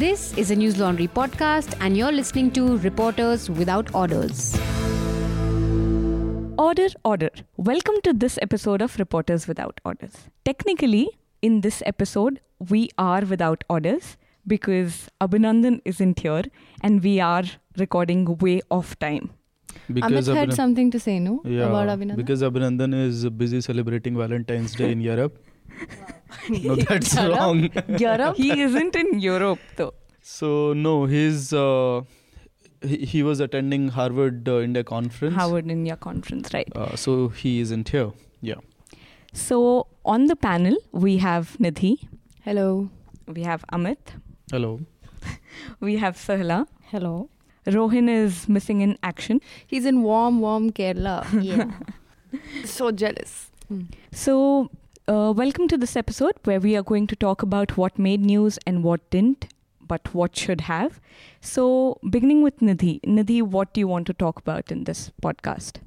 This is a Newslaundry podcast, and you're listening to Reporters Without Orders. Order, order. Welcome to this episode of Reporters Without Orders. Technically, in this episode, we are without orders because Abhinandan isn't here and we are recording way off time. Because Amit had Abhinan- something to say, no? yeah, About Abhinandan? because Abhinandan is busy celebrating Valentine's Day in Europe. No, that's Europe? wrong. Europe? He isn't in Europe though. So no, he's uh, he, he was attending Harvard uh, India conference. Harvard India conference, right? Uh, so he isn't here. Yeah. So on the panel, we have Nidhi, Hello. we have Amit, Hello. we have Shahla. Hello. Rohin is missing in action. He's in warm, warm Kerala. Yeah. so jealous. So, uh, welcome to this episode where we are going to talk about what made news and what didn't, but what should have. So, beginning with Nidhi. Nidhi, what do you want to talk about in this podcast?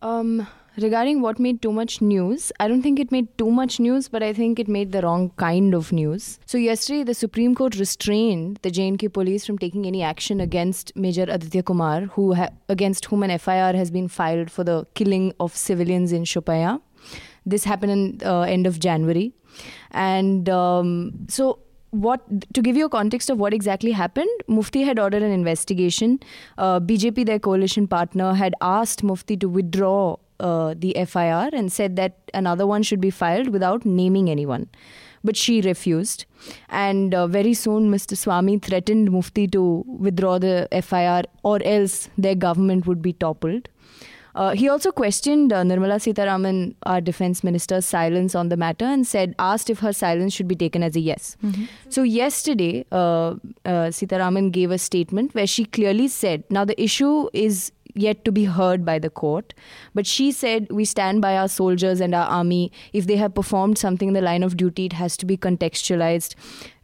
Um, regarding what made too much news, I don't think it made too much news, but I think it made the wrong kind of news. So yesterday, the Supreme Court restrained the J&K police from taking any action against Major Aditya Kumar, who ha- against whom an FIR has been filed for the killing of civilians in Shopian. This happened in uh, end of January, and um, so what to give you a context of what exactly happened mufti had ordered an investigation. Uh, bjp their coalition partner had asked mufti to withdraw uh, the fir and said that another one should be filed without naming anyone. But she refused. And uh, very soon mr swami threatened mufti to withdraw the fir or else their government would be toppled uh, he also questioned uh, Nirmala Sitharaman, our defense minister's silence on the matter, and said, asked if her silence should be taken as a yes. So yesterday, uh, uh, Sitharaman gave a statement where she clearly said, now the issue is yet to be heard by the court, but she said we stand by our soldiers and our army. If they have performed something in the line of duty, it has to be contextualized.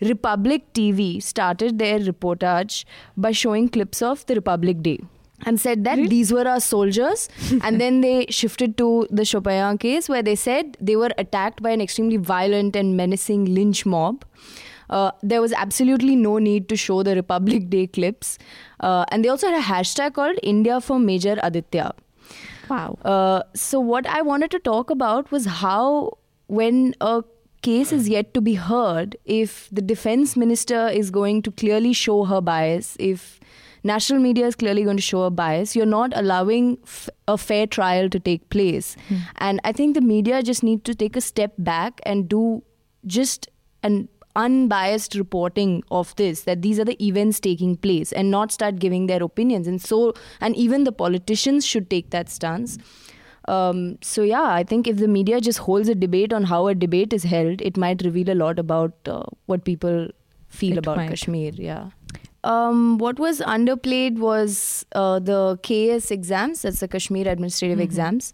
Republic TV started their reportage by showing clips of the Republic Day and said that these were our soldiers and then they shifted to the Shopian case where they said they were attacked by an extremely violent and menacing lynch mob. Uh, there was absolutely no need to show the Republic Day clips. Uh, and they also had a hashtag called India for Major Aditya. Wow. Uh, so, what I wanted to talk about was how, when a case is yet to be heard, if the defense minister is going to clearly show her bias, if national media is clearly going to show a bias, you're not allowing f- a fair trial to take place. And I think the media just need to take a step back and do just an unbiased reporting of this that these are the events taking place and not start giving their opinions. And so and even the politicians should take that stance. Um, so yeah i think if the media just holds a debate on how a debate is held it might reveal a lot about uh, what people feel It about might. kashmir yeah um, what was underplayed was uh, the KS exams, that's the Kashmir administrative exams.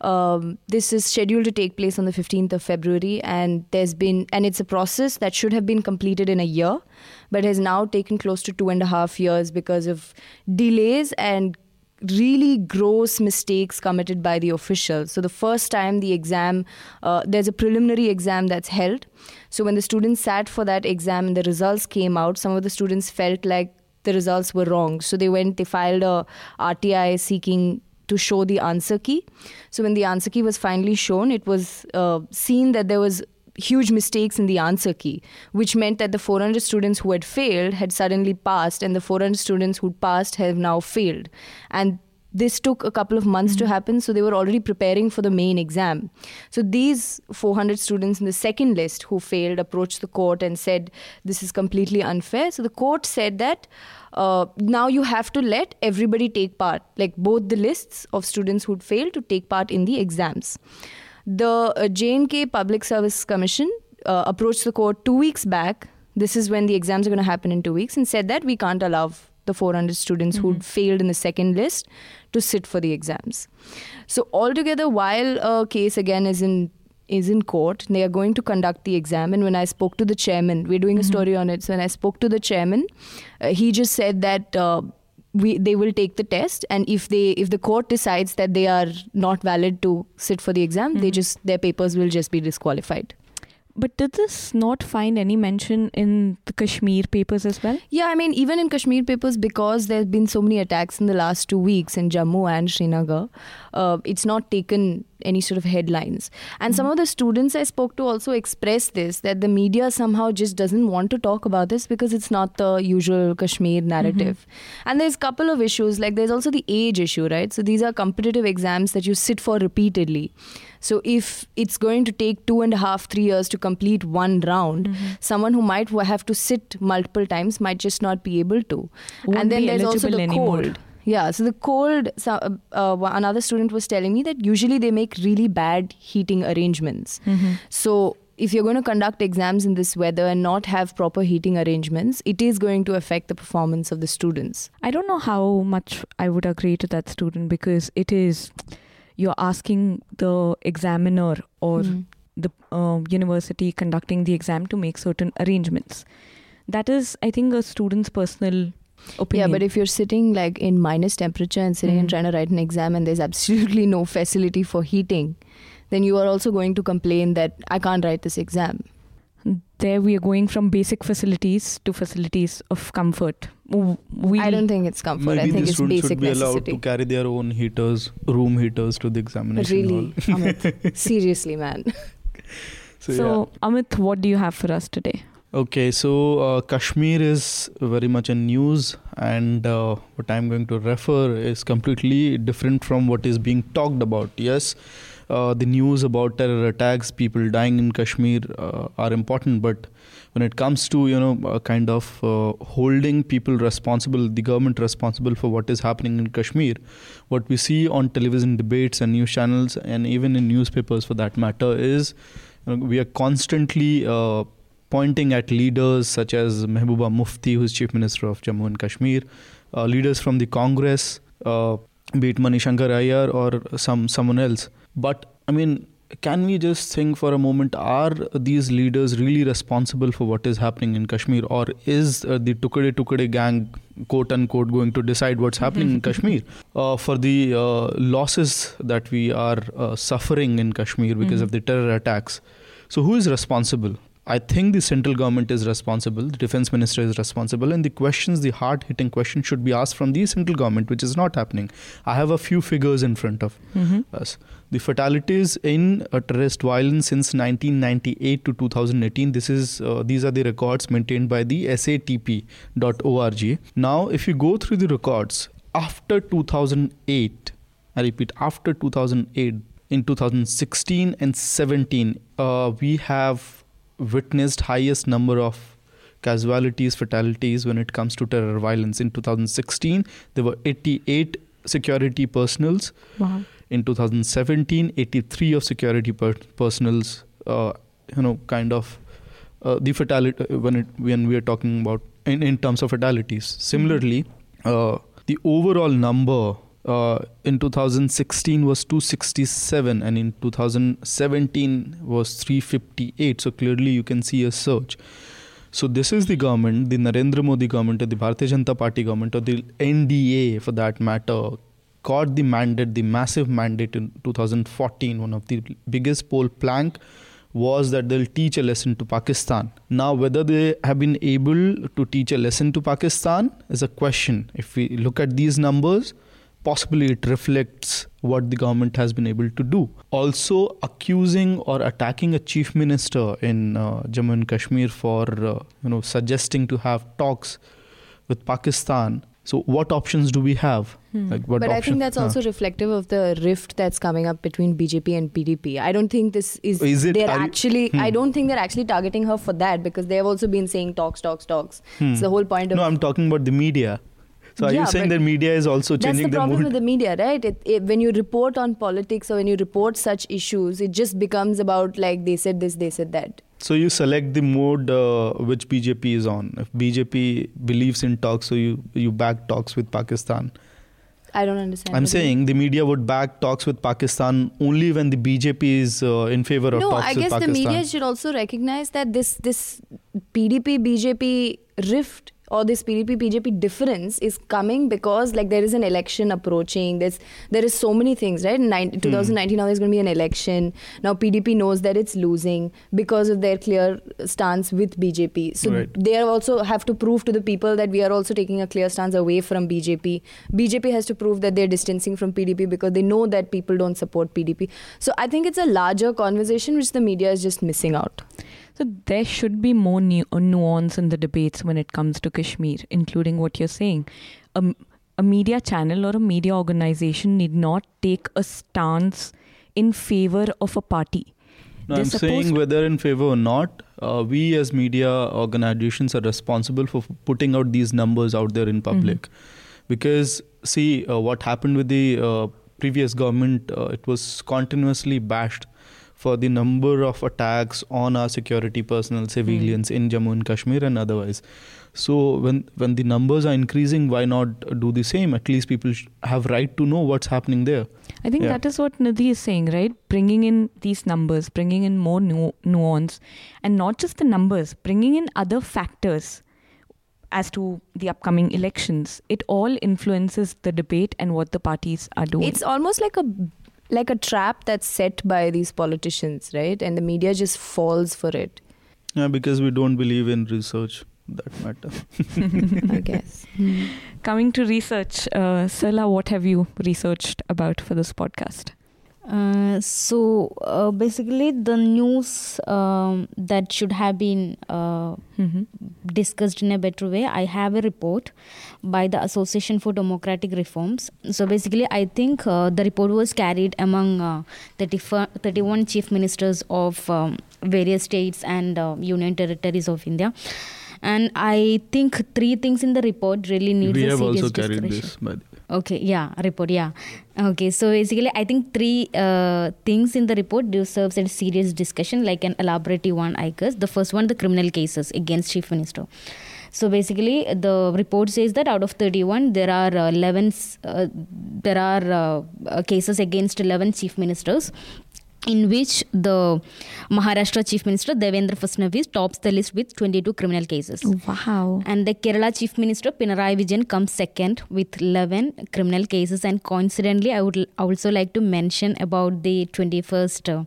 Um, this is scheduled to take place on the 15th of February, and there's been, and it's a process that should have been completed in a year, but has now taken close to two and a half years because of delays and really gross mistakes committed by the officials. So the first time the exam, uh, there's a preliminary exam that's held. So when the students sat for that exam and the results came out, some of the students felt like the results were wrong. So they went, they filed a RTI seeking to show the answer key. So when the answer key was finally shown, it was uh, seen that there was huge mistakes in the answer key, which meant that the 400 students who had failed had suddenly passed, and the 400 students who passed have now failed. And this took a couple of months to happen, so they were already preparing for the main exam. So these 400 students in the second list who failed approached the court and said, This is completely unfair. So the court said that uh, now you have to let everybody take part, like both the lists of students who'd failed to take part in the exams. The uh, J&K Public Service Commission uh, approached the court two weeks back. This is when the exams are going to happen in two weeks, and said that we can't allow the 400 students who'd failed in the second list to sit for the exams. So altogether, while a case again is in is in court, they are going to conduct the exam. And when I spoke to the chairman, we're doing a story on it. So when I spoke to the chairman, uh, he just said that. Uh, we, they will take the test and if they if the court decides that they are not valid to sit for the exam they mm-hmm. just their papers will just be disqualified But did this not find any mention in the Kashmir papers as well? Yeah, I mean, even in Kashmir papers, because there have been so many attacks in the last two weeks in Jammu and Srinagar, uh, it's not taken any sort of headlines. And some of the students I spoke to also expressed this that the media somehow just doesn't want to talk about this because it's not the usual Kashmir narrative. And there's a couple of issues, like there's also the age issue, right? So these are competitive exams that you sit for repeatedly. So if it's going to take two and a half, three years to complete one round, someone who might have to sit multiple times might just not be able to. Won't and then be there's also the anymore. cold. Yeah, so the cold. So, uh, uh, another student was telling me that usually they make really bad heating arrangements. So if you're going to conduct exams in this weather and not have proper heating arrangements, it is going to affect the performance of the students. I don't know how much I would agree to that student because it is you're asking the examiner or Mm. the uh, university conducting the exam to make certain arrangements. That is, I think, a student's personal opinion. Yeah, but if you're sitting like in minus temperature and sitting and Mhm. trying to write an exam and there's absolutely no facility for heating, then you are also going to complain that I can't write this exam. there we are going from basic facilities to facilities of comfort. W- We I don't think it's comfort. Maybe I think the it's students basic should be allowed to carry their own heaters, room heaters to the examination Really, hall. Amit, seriously, man. So, So, Amit, what do you have for us today? Okay, so uh, Kashmir is very much in news, and uh, what I'm going to refer is completely different from what is being talked about. Yes, uh, the news about terror attacks, people dying in Kashmir uh, are important, but when it comes to you know uh, kind of uh, holding people responsible, the government responsible for what is happening in Kashmir, what we see on television debates and news channels, and even in newspapers for that matter, is you know, we are constantly uh, pointing at leaders such as Mehbooba Mufti, who's Chief Minister of Jammu and Kashmir, uh, leaders from the Congress, uh, be it Mani Shankar Aiyar or some someone else. But I mean, can we just think for a moment: Are these leaders really responsible for what is happening in Kashmir, or is uh, the Tukde Tukde gang, quote unquote, going to decide what's happening in Kashmir uh, for the uh, losses that we are uh, suffering in Kashmir because Mhm. of the terror attacks? So, who is responsible? I think the central government is responsible, the defense minister is responsible, and the questions, the hard hitting questions, should be asked from the central government, which is not happening. I have a few figures in front of Mm-hmm. us. The fatalities in uh, terrorist violence since 1998 to 2018. This is uh, these are the records maintained by the SATP.org. Now, if you go through the records after 2008, I repeat, after 2008, in 2016 and 17, uh, we have witnessed highest number of casualties, fatalities when it comes to terror violence. In 2016, there were 88 security personals Wow. in 2017 83 of security per- personals uh, you know kind of uh, the fatality when it when we are talking about in, in terms of fatalities similarly uh, the overall number uh, in 2016 was 267 and in 2017 was 358 so clearly you can see a surge so this is the government, the Narendra Modi government, or the Bharatiya Janata Party government, or the NDA for that matter, got the mandate, the massive mandate in 2014. One of the biggest poll plank was that they'll teach a lesson to Pakistan. Now, whether they have been able to teach a lesson to Pakistan is a question. If we look at these numbers, possibly it reflects what the government has been able to do. Also, accusing or attacking a chief minister in uh, Jammu and Kashmir for uh, you know suggesting to have talks with Pakistan. So, what options do we have? Hmm. Like, what but I think that's also reflective of the rift that's coming up between BJP and PDP. I don't think this is. Is it- They're are you- actually. Hmm. I don't think they're actually targeting her for that because they have also been saying talks, talks, talks. Hmm. It's the whole point of. No, I'm talking about the media. So, are Yeah, you saying that media is also changing the mood? That's the problem mood? with the media, right? It, it, when you report on politics or when you report such issues, it just becomes about like they said this, they said that. So you select the mode uh, which BJP is on. If BJP believes in talks, so you you back talks with Pakistan. I don't understand. I'm what you- saying the media would back talks with Pakistan only when the BJP is uh, in favor of no, talks I guess the media should also recognize that this this PDP BJP rift or this PDP BJP difference is coming because like there is an election approaching. There's there is so many things, right? In hmm. 19, 2019 now there's going to be an election. Now PDP knows that it's losing because of their clear stance with BJP. So Right. they also have to prove to the people that we are also taking a clear stance away from BJP. BJP has to prove that they're distancing from PDP because they know that people don't support PDP. So I think it's a larger conversation which the media is just missing out. So there should be more nu- uh, nuance in the debates when it comes to Kashmir, including what you're saying. Um, a media channel or a media organization need not take a stance in favor of a party. No, I'm saying whether in favor or not, uh, we as media organizations are responsible for putting out these numbers out there in public. Because, see, uh, what happened with the uh, previous government, uh, it was continuously bashed for the number of attacks on our security personnel, civilians hmm. in Jammu and Kashmir and otherwise. So when when the numbers are increasing, why not do the same? At least people sh- have right to know what's happening there. I think Yeah. that is what Nidhi is saying, right? Bringing in these numbers, bringing in more nu- nuance, and not just the numbers, bringing in other factors as to the upcoming elections. It all influences the debate and what the parties are doing. It's almost like a like a trap that's set by these politicians, right? And the media just falls for it. Yeah, because we don't believe in research that matter. I guess. Coming to research, uh, Shahla, what have you researched about for this podcast? Uh, so uh, basically, the news um, that should have been uh, Mm-hmm. discussed in a better way. I have a report by the Association for Democratic Reforms. So basically, I think uh, the report was carried among uh, 34 31 chief ministers of um, various states and uh, union territories of India. And I think three things in the report really needs we a have serious also carried discussion. this, by the way. Okay, yeah, report, yeah. Okay, so basically, I think three uh, things in the report deserves a serious discussion, like an elaborate one, I guess. The first one, the criminal cases against chief minister. So basically, the report says that out of 31, there are uh, 11, s- uh, there are uh, uh, cases against 11 chief ministers. In which the Maharashtra Chief Minister Devendra Fadnavis tops the list with 22 criminal cases. Wow. And the Kerala Chief Minister Pinarayi Vijayan comes second with 11 criminal cases. And coincidentally, I would also like to mention about the 21st uh,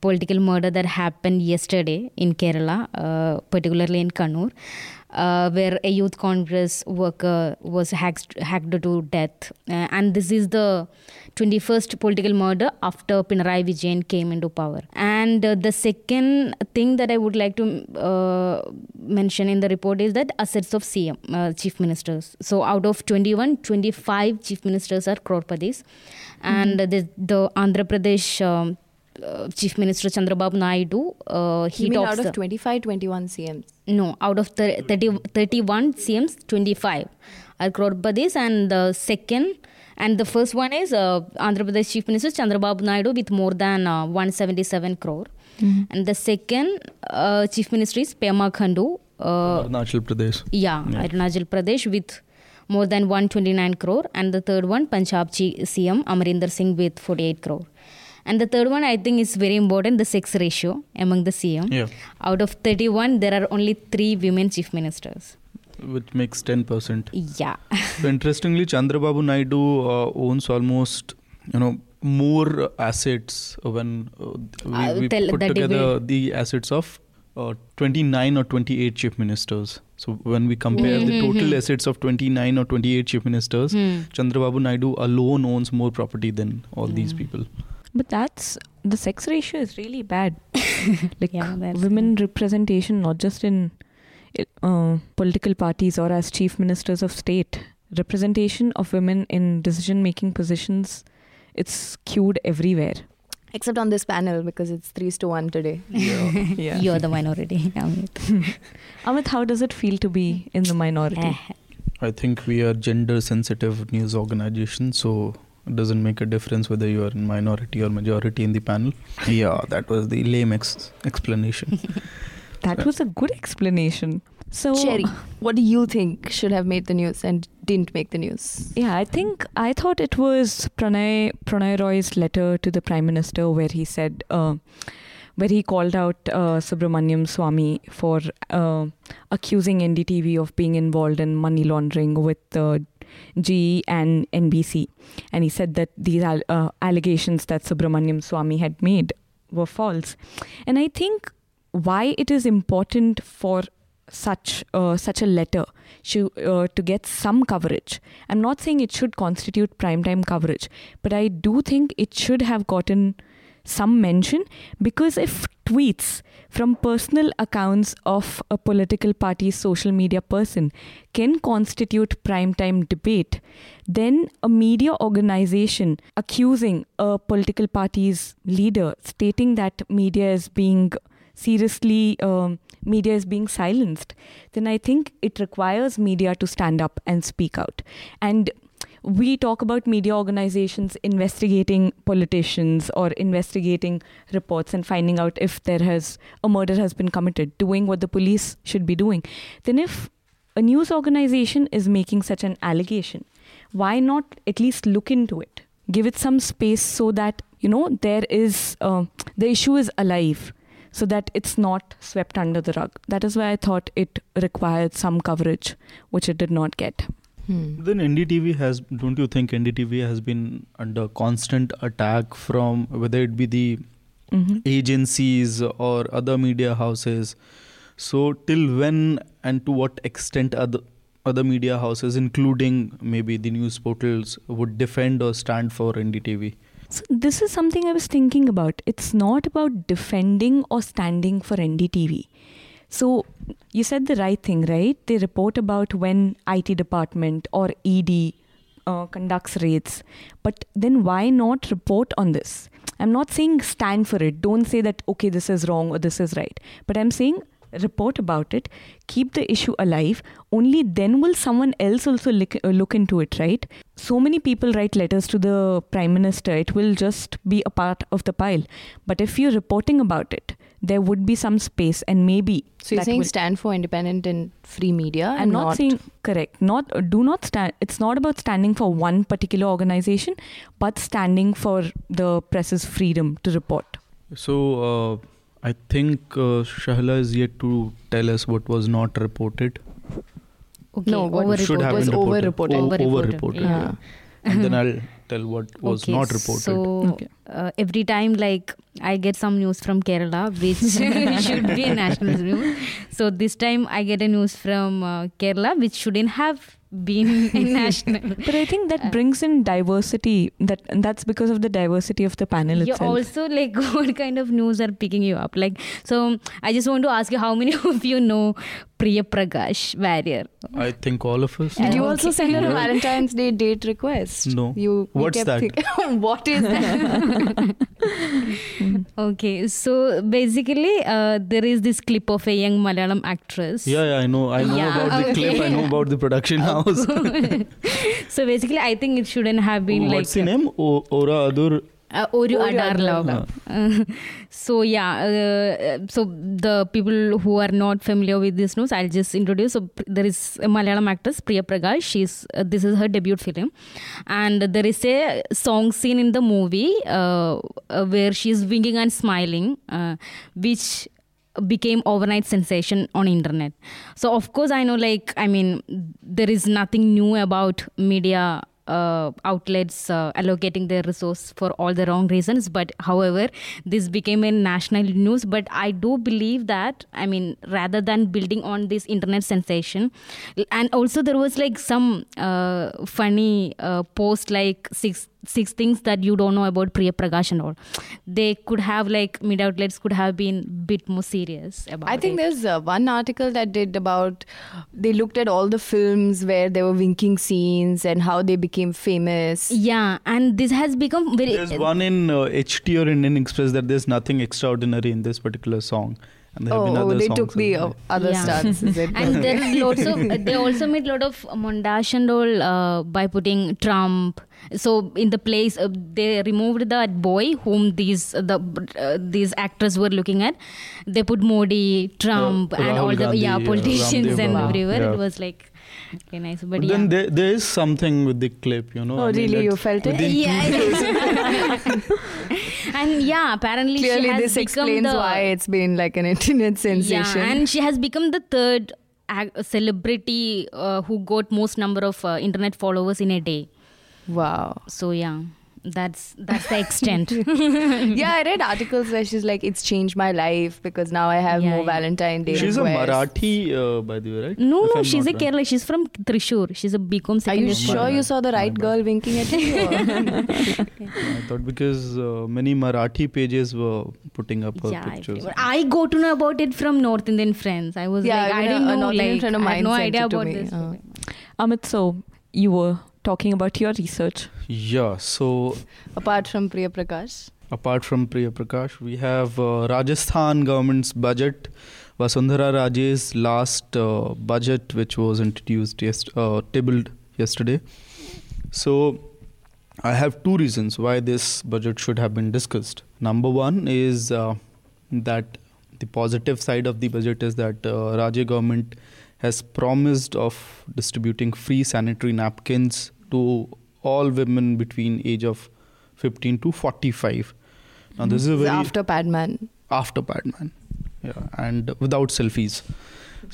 political murder that happened yesterday in Kerala, uh, particularly in Kannur. Uh, where a youth congress worker was hacked, hacked to death. Uh, and this is the 21st political murder after Pinarayi Vijayan came into power. And uh, the second thing that I would like to uh, mention in the report is that assets of CM, uh, chief ministers. So out of 21, 25 chief ministers are crorepatis. And the, the Andhra Pradesh um, uh, chief minister Chandrababu Naidu, uh, he you mean tops out of 25, 21 CMs? no, out of the 30, 31 CMs, 25 are crorepatis, and the second and the first one is uh, Andhra Pradesh Chief Minister Chandrababu Naidu with more than uh, 177 crore. And the second uh, Chief Minister is Pema Khandu, uh, Arunachal Pradesh. yeah, Yeah. Arunachal Pradesh with more than 129 crore. And the third one, Punjab Chi- CM Amarinder Singh with 48 crore. And the third one, I think, is very important the sex ratio among the CM. Yeah, Out of 31, there are only three women chief ministers. which makes 10%. Yeah. So interestingly, Chandrababu Naidu uh, owns almost, you know, more assets when uh, we, Uh, we put together the assets of uh, 29 or 28 chief ministers. So when we compare the Mhm, total mhm. assets of 29 or 28 chief ministers, Hmm. Chandrababu Naidu alone owns more property than all these Hmm. people. But that's the sex ratio is really bad. like Yeah, that's- women representation, not just in uh, political parties or as chief ministers of state, representation of women in decision making positions, it's skewed everywhere. Except on this panel because it's 3 to 1 today. Yeah. You're the minority. Amit. Amit, how does it feel to be in the minority? Eh, I think we are gender sensitive news organization, so it doesn't make a difference whether you are in minority or majority in the panel. Yeah, that was the lame ex- explanation. That was a good explanation. So, Cherry, what do you think should have made the news and didn't make the news? Yeah, I think I thought it was Prannoy Prannoy Roy's letter to the Prime Minister where he said, uh, where he called out uh, Subramanian Swamy for uh, accusing NDTV of being involved in money laundering with uh, GE and NBC. And he said that these uh, allegations that Subramanian Swamy had made were false. And I think why it is important for such uh, such a letter should, uh, to get some coverage. I'm not saying it should constitute primetime coverage, but I do think it should have gotten some mention because if tweets from personal accounts of a political party's social media person can constitute primetime debate, then a media organization accusing a political party's leader, stating that media is being seriously um, media is being silenced then i think it requires media to stand up and speak out. And we talk about media organizations investigating politicians or investigating reports and finding out if there has a murder has been committed doing what the police should be doing then if a news organization is making such an allegation why not at least look into it give it some space so that you know there is uh, the issue is alive so that it's not swept under the rug. That is why I thought it required some coverage, which it did not get. Hmm. Then NDTV has, don't you think NDTV has been under constant attack from whether it be the mm-hmm. agencies or other media houses? So, till when and to what extent other other media houses, including maybe the news portals, would defend or stand for NDTV? So, this is something I was thinking about. It's not about defending or standing for NDTV. So, you said the right thing, right? They report about when IT department or ED uh, conducts raids. But then why not report on this? I'm not saying stand for it. Don't say that, okay, this is wrong or this is right. But I'm saying report about it, keep the issue alive. Only then will someone else also look, uh, look into it, right? So many people write letters to the Prime Minister, it will just be a part of the pile. But if you're reporting about it, there would be some space and maybe so you're saying will, stand for independent and free media i'm not, not, saying correct not do not stand it's not about standing for one particular organization but standing for the press's freedom to report so uh, I think uh, Shahla is yet to tell us what was not reported. Okay, no, what should have was over reported. Over reported. Yeah. and then I'll tell what was okay, not reported. So okay. uh, every time, like I get some news from Kerala, which should be a national news. So this time I get a news from uh, Kerala, which shouldn't have been national. but I think that uh, brings in diversity. That that's because of the diversity of the panel you itself. also like what kind of news are picking you up? Like so, I just want to ask you how many of you know Priya Prakash Varrier? I think all of us. Did you also send her a Valentine's Day date request? No. You. What's that? what is that? okay, so basically, uh, there is this clip of a young Malayalam actress. Yeah, yeah, I know. I know yeah, about okay. the clip. I know about the production house. so basically, I think it shouldn't have been like. What's the name? O- Ora Adur. Oru Adaar Love. So yeah, uh, so the people who are not familiar with this news, I'll just introduce. So there is a Malayalam actress Priya Prakash. She's uh, this is her debut film, and there is a song scene in the movie uh, uh, where she's winking and smiling, which became overnight sensation on internet so of course i know like i mean there is nothing new about media uh, outlets uh, allocating their resource for all the wrong reasons. But however this became a national news. But i do believe that i mean rather than building on this internet sensation and also there was like some uh, funny uh, post like six six things that you don't know about Priya Prakash and all. They could have like media outlets could have been bit more serious about. I think it. there's uh, one article that did about they looked at all the films where there were winking scenes and how they became famous. Yeah, and this has become very. There's one in uh, HT or Indian Express that there's nothing extraordinary in this particular song. And oh, oh they took the uh, other yeah. stars. and there lots of they also made a lot of montage and all uh, by putting Trump so in the place uh, they removed that boy whom these uh, the uh, these actors were looking at they put modi trump Uh, and Rahul all the Gandhi, yeah uh, politicians Ramdev and Baba. everywhere Yeah. it was like okay nice but, But yeah then there, there is something with the clip, you know. Oh, I mean, really? You felt it? yeah and yeah apparently Clearly, she has this become explains the, why it's been like an internet sensation. Yeah, and she has become the third celebrity uh, who got most number of uh, internet followers in a day. wow. So yeah, that's that's the extent. yeah, I read articles where she's like, it's changed my life because now I have Yeah, more yeah. Valentine Day. She's a. Marathi, uh, by the way, right? no, If no, I'm she's a not wrong. Kerala. She's from Thrissur. She's a BCom Are second you year sure bad. you saw the right bad. girl winking at you? I thought because uh, many Marathi pages were putting up her Yeah, pictures. everywhere. I got to know about it from North Indian friends. I was Yeah, like, I even a- didn't a know. North Indian like, friend of I had no idea about me. this. Uh. Amit, so you were talking about your research. Yeah, so Apart from Priya Prakash. apart from Priya Prakash, we have uh, Rajasthan government's budget, Vasundhara Raje's last uh, budget, which was introduced, yes, uh, tabled yesterday. So, I have two reasons why this budget should have been discussed. Number one is uh, that the positive side of the budget is that uh, Raje government has promised of distributing free sanitary napkins to all women between age of 15 to 45 now this is a very after Padman. after Padman, yeah, and without selfies.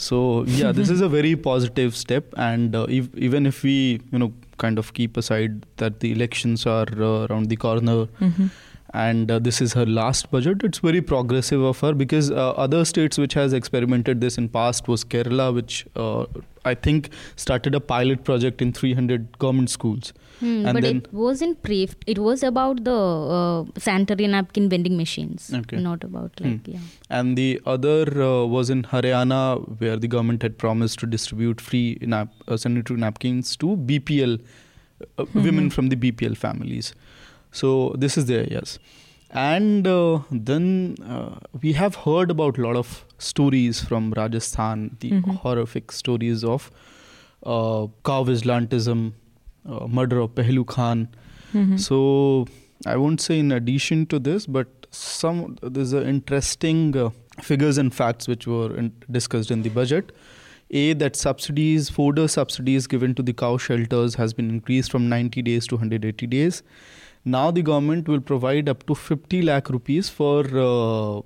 So yeah, this is a very positive step, and uh, ev- even if we you know kind of keep aside that the elections are uh, around the corner, Mm-hmm. And uh, this is her last budget, it's very progressive of her because uh, other states which has experimented this in past was Kerala, which uh, I think started a pilot project in 300 government schools. Hmm, And but then- it wasn't pre. It was about the uh, sanitary napkin vending machines, Okay. not about like yeah. and the other uh, was in Haryana, where the government had promised to distribute free nap- uh, sanitary napkins to BPL uh, women from the BPL families. So this is there, yes. And uh, then uh, we have heard about a lot of stories from Rajasthan, the Mhm. horrific stories of uh, cow vigilantism, uh, murder of Pehlu Khan, Mm-hmm. so I won't say in addition to this, but some there's a interesting uh, figures and facts which were in, discussed in the budget. A that subsidies, fodder subsidies given to the cow shelters has been increased from 90 days to 180 days. Now the government will provide up to 50 lakh rupees for uh,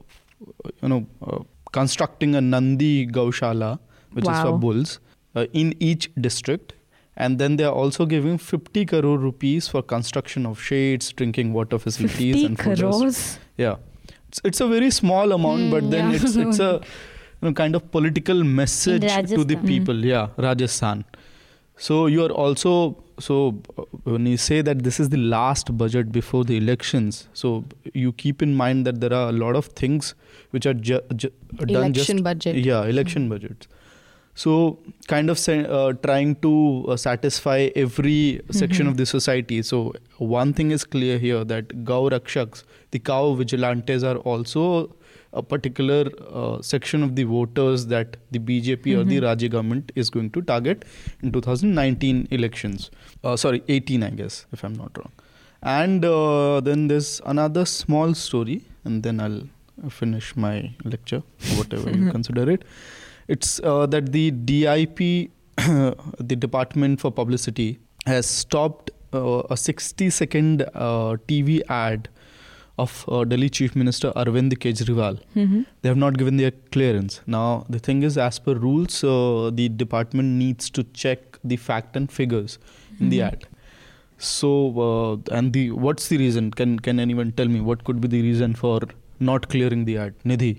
you know uh, constructing a Nandi Gaushala, which is for bulls, uh, in each district. And then they are also giving 50 crore rupees for construction of shades drinking water facilities 50 and crores. yeah. It's, it's a very small amount Hmm, but then yeah. it's it's a you know, kind of political message to the people. Yeah rajasthan. So you are also so uh, when you say that this is the last budget before the elections so you keep in mind that there are a lot of things which are ju- ju- done just Election budget. yeah election budgets so kind of uh, trying to uh, satisfy every section Mhm. of the society so one thing is clear here that gau rakshaks the cow vigilantes are also a particular uh, section of the voters that the bjp or the Mhm. Raje government is going to target in 2019 elections uh, sorry 18 i guess if i'm not wrong and uh, then there's another small story and then i'll finish my lecture whatever you Mhm. consider it it's uh, that the DIP, the Department for Publicity, has stopped uh, a 60 second uh, TV ad of uh, Delhi Chief Minister Arvind Kejriwal. Mm-hmm. They have not given their clearance. Now, the thing is, as per rules, uh, the department needs to check the fact and figures in the Mhm. ad. So, uh, and the what's the reason? Can can anyone tell me what could be the reason for not clearing the ad? Nidhi,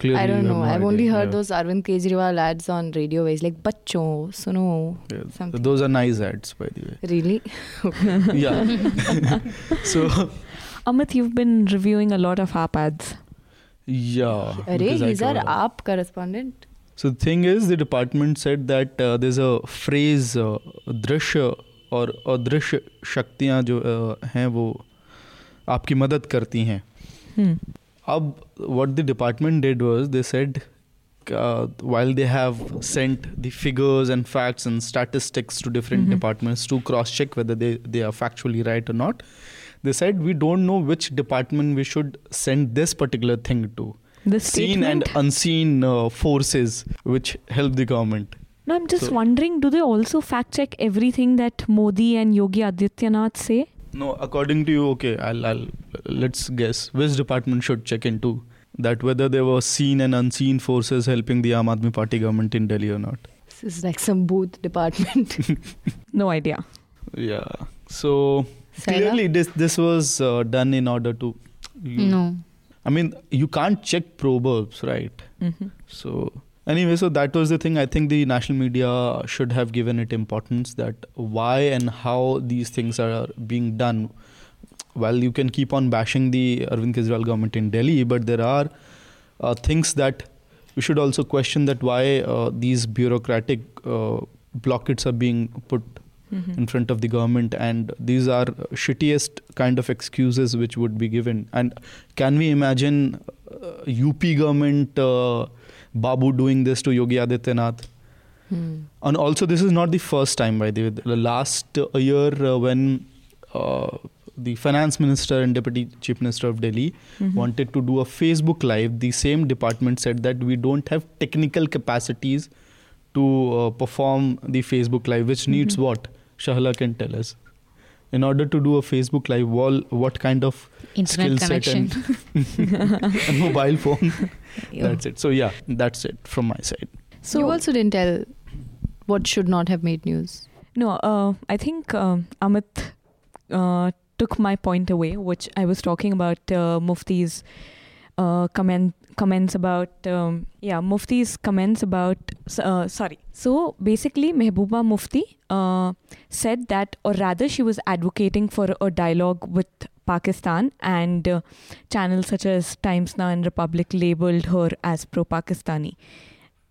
clearly I don't know. no I've only heard Yeah. those Arvind Kejriwal ads on radio where he's like, Bachcho, suno. Yeah, Something. those are nice ads, by the way. Really? Yeah. so Amit, you've been reviewing a lot of app ads. yeah. Array, he's our app correspondent. So the thing is, the department said that uh, there's a phrase uh, दृश्य और अदृश्य शक्तियाँ जो uh, हैं वो आपकी मदद करती हैं Hmm. अब what the department did was they said uh, while they have sent the figures and facts and statistics to different Mhm. departments to cross check whether they, they are factually right or not, they said we don't know which department we should send this particular thing to. The Seen and unseen uh, forces which help the government. no, I'm just so- wondering, do they also fact check everything that Modi and Yogi Adityanath say? No, according to you, okay, I'll, I'll let's guess which department should check into that whether there were seen and unseen forces helping the Aam Aadmi Party government in Delhi or not. This is like some booth department. No idea. Yeah. So Sarah? Clearly, this this was uh, done in order to. You, No. I mean, you can't check proverbs, right? Mhm. So anyway, so that was the thing. I think the national media should have given it importance that why and how these things are being done. While you can keep on bashing the Arvind Kejriwal government in Delhi, but there are uh, things that we should also question that why uh, these bureaucratic uh, blockades are being put Mhm. in front of the government and these are shittiest kind of excuses which would be given and can we imagine uh, up government uh, babu doing this to yogi adityanath Hmm. and also this is not the first time by the way the last uh, year uh, when uh, the finance minister and deputy chief minister of delhi Mhm. wanted to do a facebook live the same department said that we don't have technical capacities to uh, perform the facebook live which needs Mhm. what shahla can tell us in order to do a facebook live wall what kind of Internet skill set connection. and, and mobile phone Yeah. that's it so yeah that's it from my side So you also didn't tell what should not have made news. No, uh, I think um, Amit uh, took my point away, which I was talking about uh, Mufti's uh, comment comments about um, yeah Mufti's comments about uh, sorry. So basically, Mehbooba Mufti uh, said that, or rather, she was advocating for a dialogue with Pakistan, and uh, channels such as Times Now and Republic labeled her as pro-Pakistani.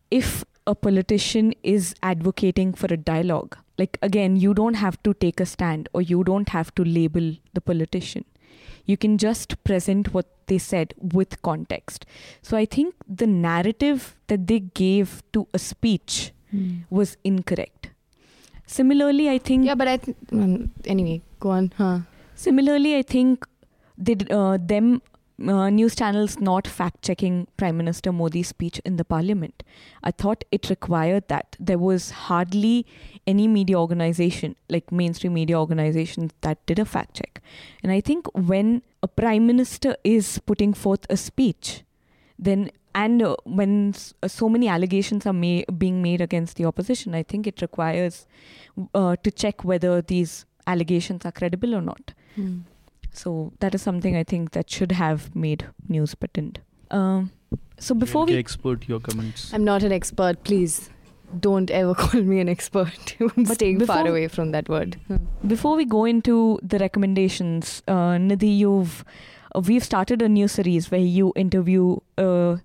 If a politician is advocating for a dialogue, like again, you don't have to take a stand or you don't have to label the politician. You can just present what they said with context. So I think the narrative that they gave to a speech was incorrect. Similarly, I think Yeah, but I th- um, anyway, go on. Huh. Similarly, I think they, uh, them uh, news channels not fact checking Prime Minister Modi's speech in the parliament. I thought it required that. There was hardly any media organization, like mainstream media organizations, that did a fact check. And I think when a prime minister is putting forth a speech, then and uh, when s- uh, so many allegations are ma- being made against the opposition, I think it requires uh, to check whether these allegations are credible or not. Hmm. So that is something I think that should have made news, but didn't. Um, so before Okay, we expert your comments I'm not an expert. Please don't ever call me an expert. I'm But staying far away from that word. Before we go into the recommendations, uh, Nidhi, you've uh, we've started a new series where you interview a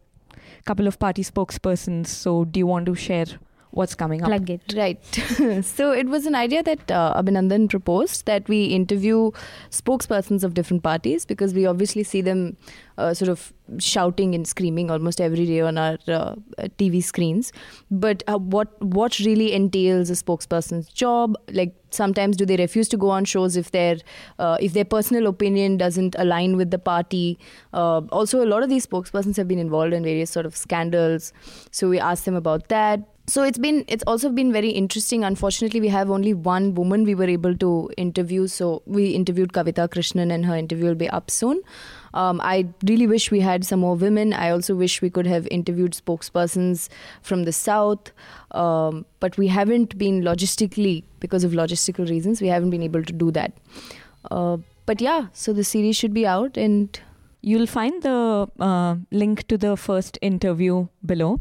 couple of party spokespersons. So do you want to share what's coming up? Plug it. Right. so it was an idea that uh, Abhinandan proposed that we interview spokespersons of different parties because we obviously see them uh, sort of shouting and screaming almost every day on our uh, TV screens. But uh, what what really entails a spokesperson's job? Like sometimes do they refuse to go on shows if their uh, if their personal opinion doesn't align with the party? Uh, also, a lot of these spokespersons have been involved in various sort of scandals. So we asked them about that so it's been it's also been very interesting. Unfortunately we have only one woman we were able to interview. So we interviewed kavita krishnan and her interview will be up soon. Um, i really wish we had some more women. I also wish we could have interviewed spokespersons from the south. Um, but we haven't been logistically because of logistical reasons we haven't been able to do that. Uh, but yeah so the series should be out and You'll find the uh, link to the first interview below.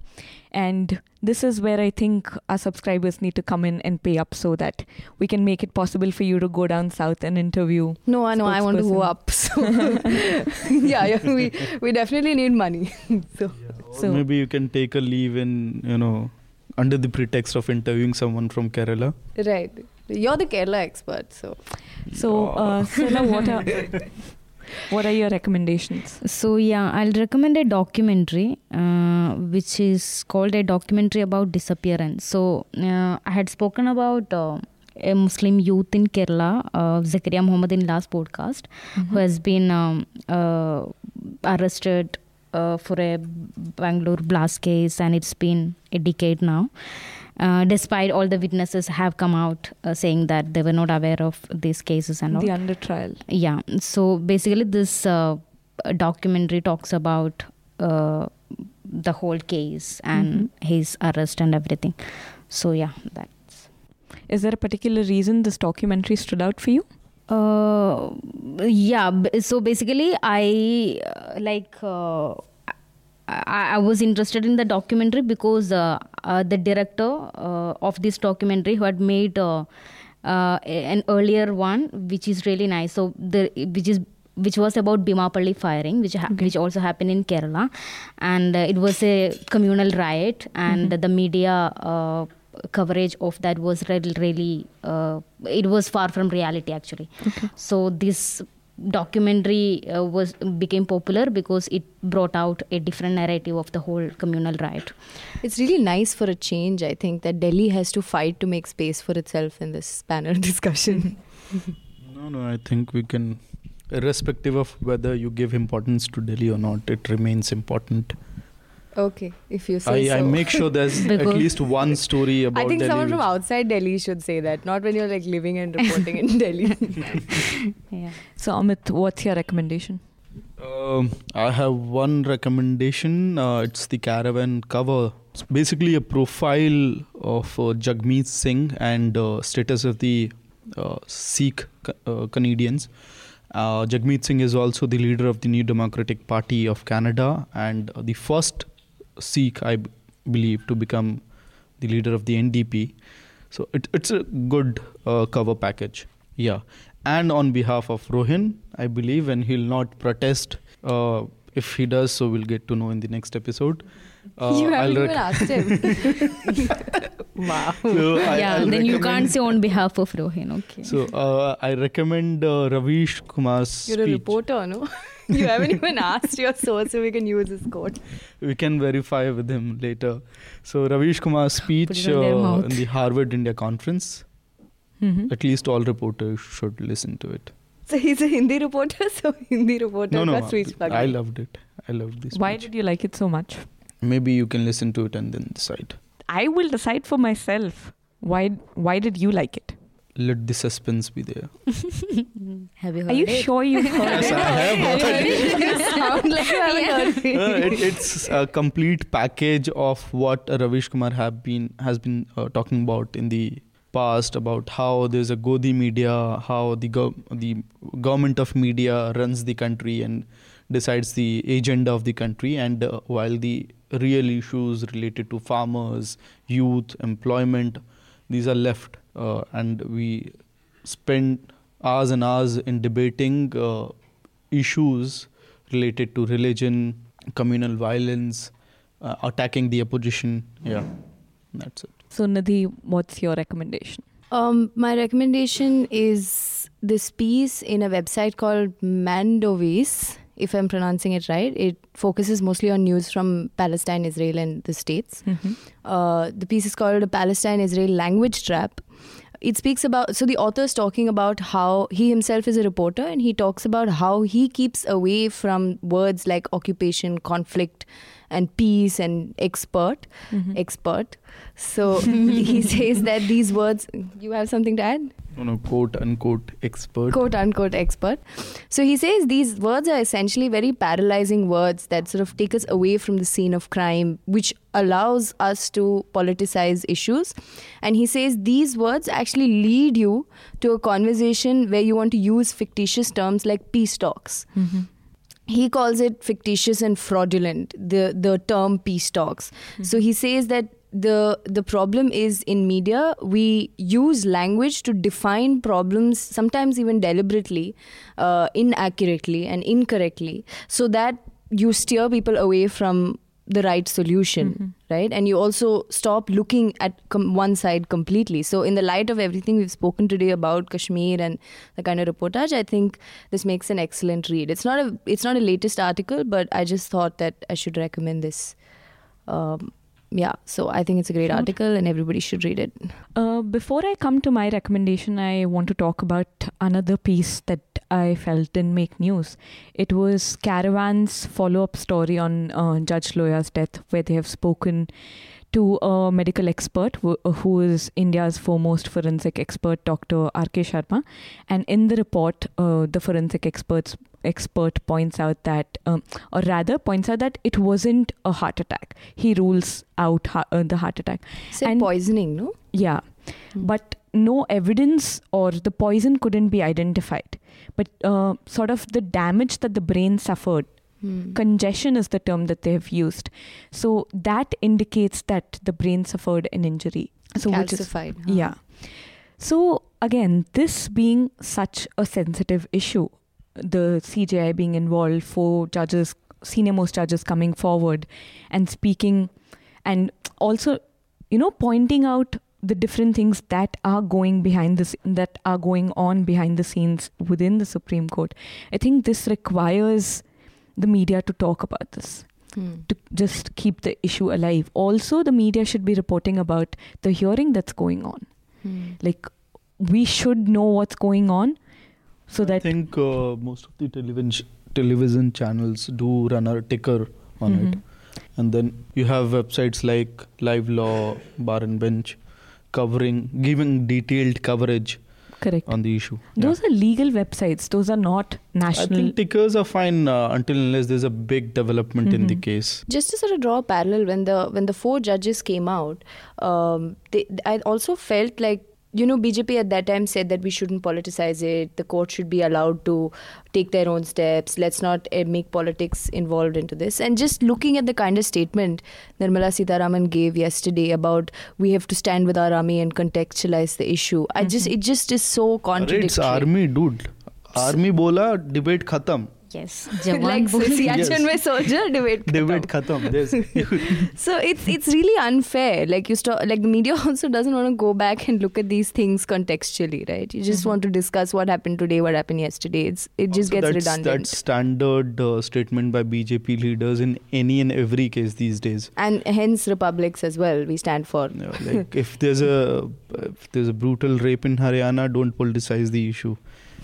And this is where I think our subscribers need to come in and pay up so that we can make it possible for you to go down south and interview. no i know i want to go up so. Yeah, yeah we, we definitely need money so. Or So- maybe you can take a leave in you know under the pretext of interviewing someone from kerala. Right. You're the Kerala expert, so. So, uh, Stella, what are What are your recommendations? So yeah, I'll recommend a documentary uh, which is called a documentary about disappearance. So uh, I had spoken about uh, a Muslim youth in Kerala, uh, Zakaria Muhammad in last podcast, who has been um, uh, arrested uh, for a Bangalore blast case, and it's been a decade now. Uh, despite all the witnesses have come out uh, saying that they were not aware of these cases and all. The under trial. Yeah. So basically, this uh, documentary talks about uh, the whole case and his arrest and everything. So yeah, that. Is there a particular reason this documentary stood out for you? Uh, yeah. So basically, I uh, like. I, I was interested in the documentary because uh, uh, the director uh, of this documentary who had made uh, uh, an earlier one, which is really nice. So the which is which was about Beemapally firing, which ha- which also happened in Kerala, and uh, it was a communal riot, and the media. Uh, coverage of that was really, really uh, it was far from reality actually so this documentary uh, was became popular because it brought out a different narrative of the whole communal riot It's really nice for a change, I think, that Delhi has to fight to make space for itself in this panel discussion. No, no, I think we can, irrespective of whether you give importance to Delhi or not, it remains important. Okay, if you say I, so. I make sure there's at least one story about I think Delhi. someone from outside Delhi should say that, not when you're like living and reporting in Delhi. yeah So, Amit, what's your recommendation? Um, I have one recommendation. Uh, it's the caravan cover. It's basically a profile of uh, Jagmeet Singh and uh, status of the uh, Sikh uh, Canadians. Uh, Jagmeet Singh is also the leader of the New Democratic Party of Canada and uh, the first Sikh, I b- believe, to become the leader of the NDP. So it, it's a good uh, cover package. Yeah. And on behalf of Rohin, I believe, and he'll not protest. Uh, if he does, so we'll get to know in the next episode. Uh, you haven't even asked him. wow. so I- yeah I'll then you can't say on behalf of rohin okay So uh, I recommend uh, Ravish Kumar's You're a reporter, no? you haven't even asked your source so we can use his quote. We can verify with him later. So Ravish Kumar's speech it uh, in the Harvard India conference. Mm-hmm. At least all reporters should listen to it. So he's a Hindi reporter, so Hindi reporter no, no, का switch plug. I loved it. I loved this. Why did you like it so much? Maybe you can listen to it and then decide. I will decide for myself. Why? Why did you like it? Let the suspense be there. have you heard Are you it? sure you heard Yes, it? I have heard it. you sound like you haven't heard me. Uh, it, it's a complete package of what Ravish Kumar have been has been uh, talking about in the past about how there's a Godi media, how the gov- the government of media runs the country and decides the agenda of the country, and uh, while the real issues related to farmers, youth, employment, these are left, uh, and we spend hours and hours in debating uh, issues related to religion, communal violence, uh, attacking the opposition. Yeah, that's it. So, Nidhi, what's your recommendation? Um, my recommendation is this piece in a website called Mondoweiss, if I'm pronouncing it right. It focuses mostly on news from Palestine, Israel, and the States. Mm-hmm. Uh, the piece is called A Palestine Israel Language Trap. It speaks about, so the author is talking about how he himself is a reporter and he talks about how he keeps away from words like occupation, conflict, and peace and expert. Mm-hmm. Expert. So he says that these words, you have something to add? No, no, quote unquote expert. quote unquote expert. So he says these words are essentially very paralyzing words that sort of take us away from the scene of crime, which allows us to politicize issues. And he says these words actually lead you to a conversation where you want to use fictitious terms like peace talks. Mm-hmm. He calls it fictitious and fraudulent, the, the term peace talks. So he says that the the problem is in media we use language to define problems sometimes even deliberately uh, inaccurately and incorrectly so that you steer people away from the right solution, Mhm. right? And you also stop looking at com- one side completely. So, in the light of everything we've spoken today about Kashmir and the kind of reportage, I think this makes an excellent read. It's not a it's not a latest article, but I just thought that I should recommend this. Um, yeah, so I think it's a great article, and everybody should read it. Uh, before I come to my recommendation, I want to talk about another piece that I felt didn't make news. It was Caravan's follow up story on uh, Judge Loya's death, where they have spoken to a medical expert who, who is India's foremost forensic expert, Dr. R.K. Sharma. And in the report, uh, the forensic experts expert points out that, um, or rather, points out that it wasn't a heart attack. He rules out ha- uh, the heart attack. Said And- poisoning, no? Yeah, Hmm. but no evidence or the poison couldn't be identified. But uh, sort of the damage that the brain suffered, Hmm. congestion is the term that they have used. So that indicates that the brain suffered an injury. So which is Calcified. huh? yeah. So again, this being such a sensitive issue, the CJI being involved, four judges, senior most judges coming forward and speaking, and also, you know, pointing out the different things that are going behind this that are going on behind the scenes within the Supreme Court. I think this requires the media to talk about this Hmm. to just keep the issue alive. Also, the media should be reporting about the hearing that's going on. Hmm. Like, we should know what's going on so I that. I think uh, most of the television television channels do run a ticker on it, Mhm. and then you have websites like Live Law, Bar and Bench, covering giving detailed coverage Correct. on the issue. Those are legal websites, those are not I national. think tickers are fine uh, until unless there's a big development in the Mhm. case. just to sort of draw a parallel when the when the four judges came out um, they, i also felt like you know bjp at that time said that we shouldn't politicize it the court should be allowed to take their own steps let's not uh, make politics involved into this and just looking at the kind of statement nirmala sitharaman gave yesterday about we have to stand with our army and contextualize the issue i just Mhm. it just is so Array, contradictory it's army, dude. Army bola, debate khatam. Yes, Jawan like Bol- Siachen में soldier debate Debate khatam. Yes. So it's it's really unfair. Like you start, like the media also doesn't want to go back and look at these things contextually, right? You just Mhm. want to discuss what happened today, what happened yesterday. It's it just Also, gets that's, redundant. That's standard uh, statement by BJP leaders in any and every case these days. and hence republics as well. We stand for. You know, like if there's a if there's a brutal rape in Haryana, don't politicize the issue.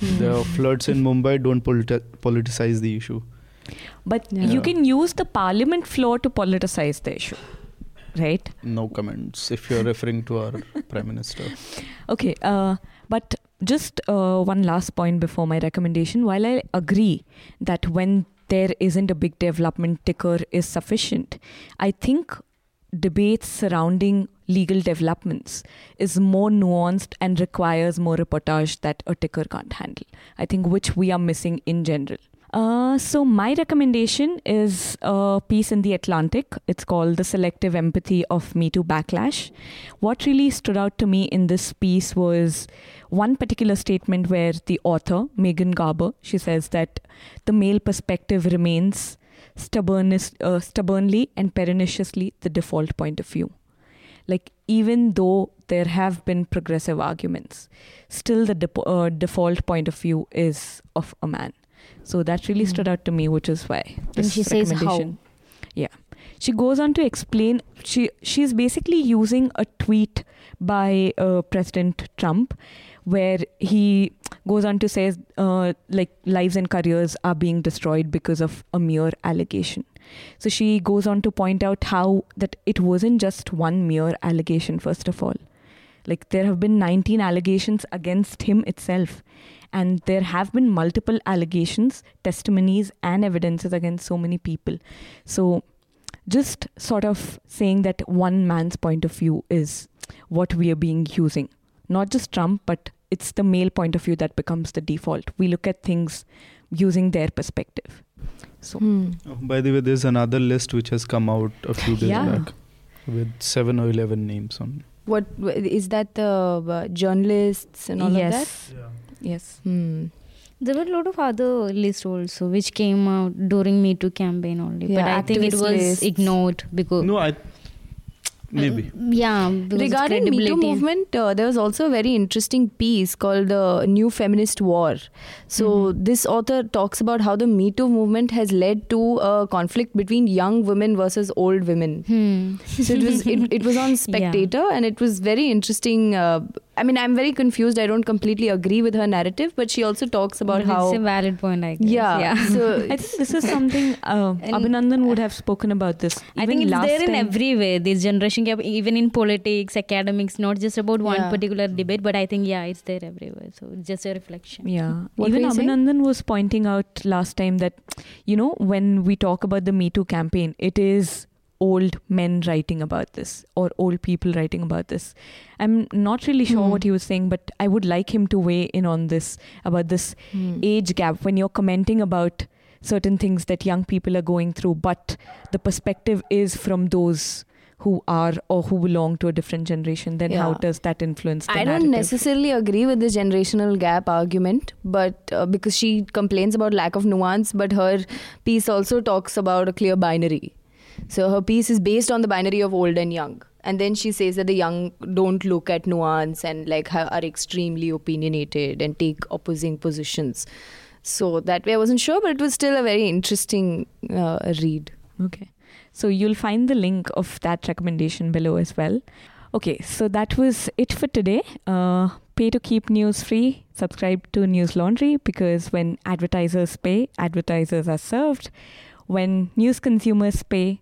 There are floods in Mumbai, don't politi- politicize the issue. but Yeah. you can use the parliament floor to politicize the issue, right? No comments if you're referring to our prime minister. Okay, uh, but just uh, one last point before my recommendation. While I agree that when there isn't a big development ticker is sufficient, I think debates surrounding legal developments is more nuanced and requires more reportage that a ticker can't handle. I think which we are missing in general. Uh, so my recommendation is a piece in the Atlantic. It's called "The Selective Empathy of Me Too Backlash." What really stood out to me in this piece was one particular statement where the author Megan Garber she says that the male perspective remains stubbornness, uh, stubbornly and perniciously the default point of view. Like even though there have been progressive arguments, still the depo- uh, default point of view is of a man. So that really Hmm. stood out to me, which is why this she says how? Yeah, she goes on to explain. She she's basically using a tweet by uh, President Trump, where he goes on to say uh, like lives and careers are being destroyed because of a mere allegation. So she goes on to point out how that it wasn't just one mere allegation. First of all, like there have been 19 allegations against him itself and there have been multiple allegations testimonies and evidences against so many people so just sort of saying that one man's point of view is what we are being using not just trump but it's the male point of view that becomes the default we look at things using their perspective so Hmm. Oh, by the way, there's another list which has come out a few days Yeah. back with seven or eleven names on. What is that? The uh, journalists and all of that. yes yes Hmm. There were a lot of other lists also which came out during Me Too campaign only, but I think it was lists. ignored because No, I maybe. yeah. Regarding Me Too movement, uh, there was also a very interesting piece called "The New Feminist War." So Mm-hmm. this author talks about how the Me Too movement has led to a conflict between young women versus old women. Hmm. So it was it, it was on Spectator, and it was very interesting. Uh, I mean, I'm very confused. I don't completely agree with her narrative, but she also talks about But how it's a valid point, I guess. yeah. yeah. So I think this is something uh, And- Abhinandan would have spoken about this. I think it's last there in every way. This generation gap, even in politics, academics, not just about one Yeah. particular debate, but I think yeah, it's there everywhere. So it's just a reflection. Yeah. What Even were you saying? Abhinandan was pointing out last time that, you know, when we talk about the Me Too campaign, it is old men writing about this or old people writing about this. I'm not really sure Hmm. what he was saying, but I would like him to weigh in on this about this Hmm. age gap when you're commenting about certain things that young people are going through, but the perspective is from those who are or who belong to a different generation, then how does that influence the I don't necessarily agree with the generational gap argument, but uh, because she complains about lack of nuance, but her piece also talks about a clear binary. So her piece is based on the binary of old and young. And then she says that the young don't look at nuance and like are extremely opinionated and take opposing positions. So that way I wasn't sure, but it was still a very interesting uh, read. Okay. So you'll find the link of that recommendation below as well. Okay, so that was it for today. Uh, pay to keep news free. Subscribe to Newslaundry because when advertisers pay, advertisers are served. When news consumers pay,